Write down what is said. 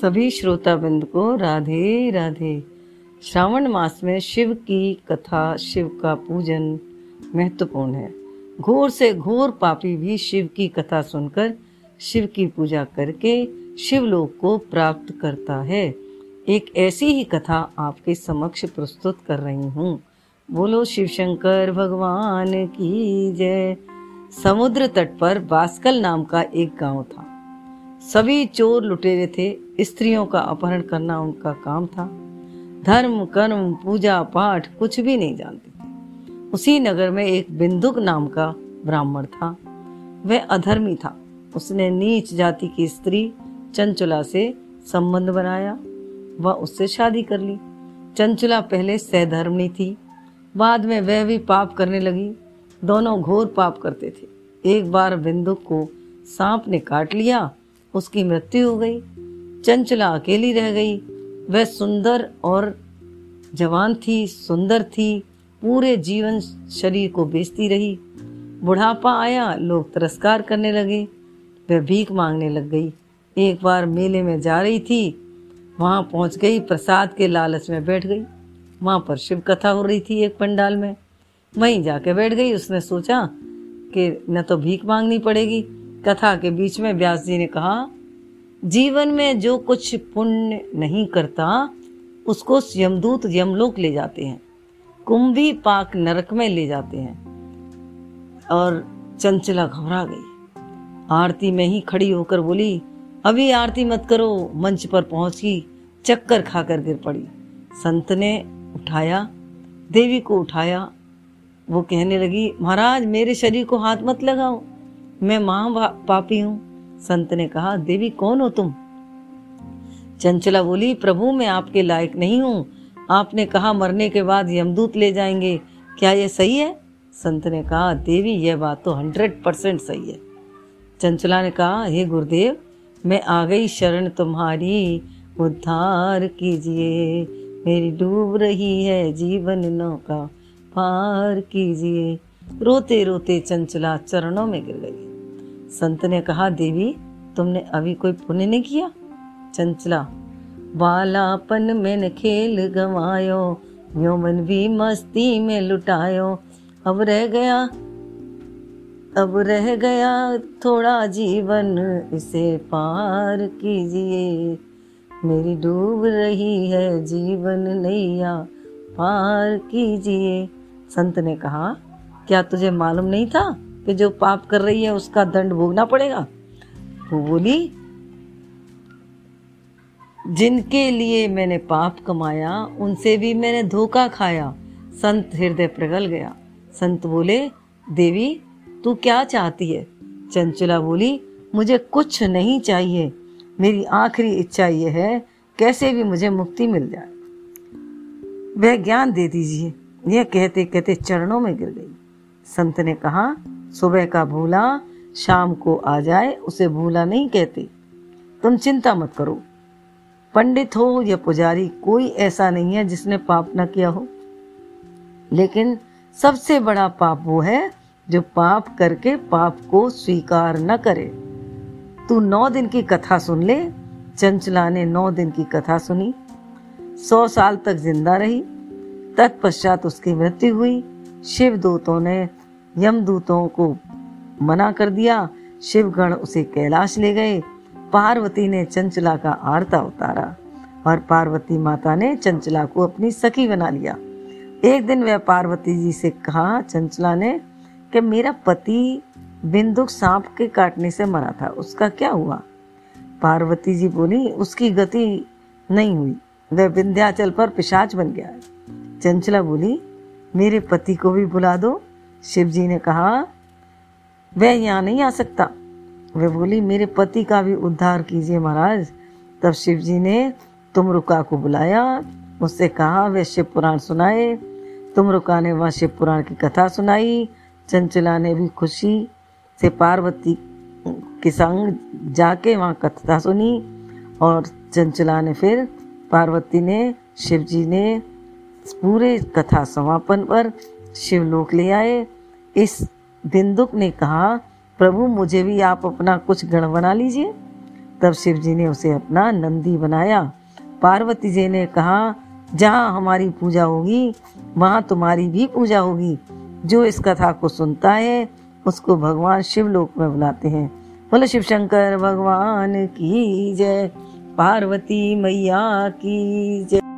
सभी श्रोताबिंद को राधे राधे। श्रावण मास में शिव की कथा, शिव का पूजन महत्वपूर्ण है। घोर से घोर पापी भी शिव की कथा सुनकर, शिव की पूजा करके शिवलोक को प्राप्त करता है। एक ऐसी ही कथा आपके समक्ष प्रस्तुत कर रही हूँ। बोलो शिव शंकर भगवान की जय। समुद्र तट पर बास्कल नाम का एक गाँव था। सभी चोर लुटेरे थे। स्त्रियों का अपहरण करना उनका काम था। धर्म, कर्म, पूजा, पाठ कुछ भी नहीं जानते थे। उसी नगर में एक बिंदुक नाम का ब्राह्मण था। वह अधर्मी था। उसने नीच जाति की स्त्री चंचुला से संबंध बनाया। वह उससे शादी कर ली। चंचुला पहले सधर्मणी थी। बाद में वह भी पाप करने लगी। दोनों घोर पाप करते थे। एक बार बिंदुक को सांप ने काट लिया उसकी मृत्यु हो गई। चंचला अकेली रह गई। वह सुंदर और जवान थी, सुंदर थी। पूरे जीवन शरीर को बेचती रही। बुढ़ापा आया, लोग तिरस्कार करने लगे। वह भीख मांगने लग गई। एक बार मेले में जा रही थी। वहाँ पहुँच गई, प्रसाद के लालच में बैठ गई। वहाँ पर शिव कथा हो रही थी एक पंडाल में। वहीं जाके बैठ गई। उसने सोचा कि न तो भीख मांगनी पड़ेगी। कथा के बीच में व्यास जी ने कहा, जीवन में जो कुछ पुण्य नहीं करता, उसको यमदूत यमलोक ले जाते हैं, कुंभी पाक नरक में ले जाते हैं, और चंचला घबरा गई। आरती में ही खड़ी होकर बोली, अभी आरती मत करो, मंच पर पहुँची, चक्कर खाकर गिर पड़ी। संत ने उठाया, देवी को उठाया, वो कहने लगी, महाराज, मेरे शरीर को हाथ मत लगाओ। मैं महा पापी हूँ। संत ने कहा, देवी, कौन हो तुम? चंचला बोली, प्रभु, मैं आपके लायक नहीं हूँ। आपने कहा, मरने के बाद यमदूत ले जाएँगे। क्या यह सही है? संत ने कहा, देवी, यह बात तो हंड्रेड परसेंट सही है। चंचला ने कहा, हे गुरुदेव, मैं आ गई शरण तुम्हारी। उद्धार कीजिए, मेरी डूब रही है जीवन नौका। पार कीजिए। रोते रोते चंचला चरणों में गिर गई। संत ने कहा, देवी, तुमने अभी कोई पुण्य नहीं किया? चंचला, बालापन में खेल गवायो यौवन भी मस्ती में लुटायो। अब रह गया, अब रह गया थोड़ा जीवन, इसे पार कीजिए। मेरी डूब रही है जीवन, नैया पार कीजिए। संत ने कहा, क्या तुझे मालूम नहीं था? कि जो पाप कर रही है, उसका दंड भोगना पड़ेगा। वो बोली, जिनके लिए मैंने पाप कमाया, उनसे भी मैंने धोखा खाया। संत हृदय प्रगल गया। संत बोले, देवी, तू क्या चाहती है? चंचला बोली, मुझे कुछ नहीं चाहिए। मेरी आखिरी इच्छा यह है, कैसे भी मुझे मुक्ति मिल जाए। वह ज्ञान दे दीजिए। यह कहते कहते चरणों में गिर गई। संत ने कहा सुबह का भूला, शाम को आ जाए, उसे भूला नहीं कहते। तुम चिंता मत करो। पंडित हो या पुजारी, कोई ऐसा नहीं है जिसने पाप न किया हो। लेकिन सबसे बड़ा पाप वो है जो पाप करके पाप को स्वीकार न करे। तू नौ दिन की कथा सुन ले चंचला ने नौ दिन की कथा सुनी। सौ साल तक ज़िंदा रही, तत्पश्चात उसकी मृत्यु हुई। शिव दूतों ने यमदूतों को मना कर दिया। शिवगण उसे कैलाश ले गए। पार्वती ने चंचला का आरता उतारा और पार्वती माता ने चंचला को अपनी सखी बना लिया। एक दिन वह पार्वती जी से कहा, चंचला ने, कि मेरा पति बिंदुक सांप के काटने से मरा था, उसका क्या हुआ? पार्वती जी बोली, उसकी गति नहीं हुई। वह विंध्याचल पर पिशाच बन गया चंचला बोली, मेरे पति को भी बुला दो। शिव जी ने कहा, वह यहाँ नहीं आ सकता। वह बोली, मेरे पति का भी उद्धार कीजिए महाराज। तब शिव जी ने तुमरुका को बुलाया। उससे कहा, वह शिव पुराण सुनाए। तुमरुका ने वह शिव पुराण की कथा सुनाई। चंचला ने भी खुशी से पार्वती के संग जाके वहाँ कथा सुनी और चंचला ने फिर पार्वती ने शिव जी ने पूरे कथा समापन पर शिवलोक ले आए। इस बिंदुक ने कहा, प्रभु, मुझे भी आप अपना कुछ गण बना लीजिए। तब शिव जी ने उसे अपना नंदी बनाया। पार्वती जी ने कहा, जहाँ हमारी पूजा होगी, वहाँ तुम्हारी भी पूजा होगी। जो इस कथा को सुनता है, उसको भगवान शिव लोक में बुलाते हैं। बोले शिव शंकर भगवान की जय। पार्वती मैया की जय।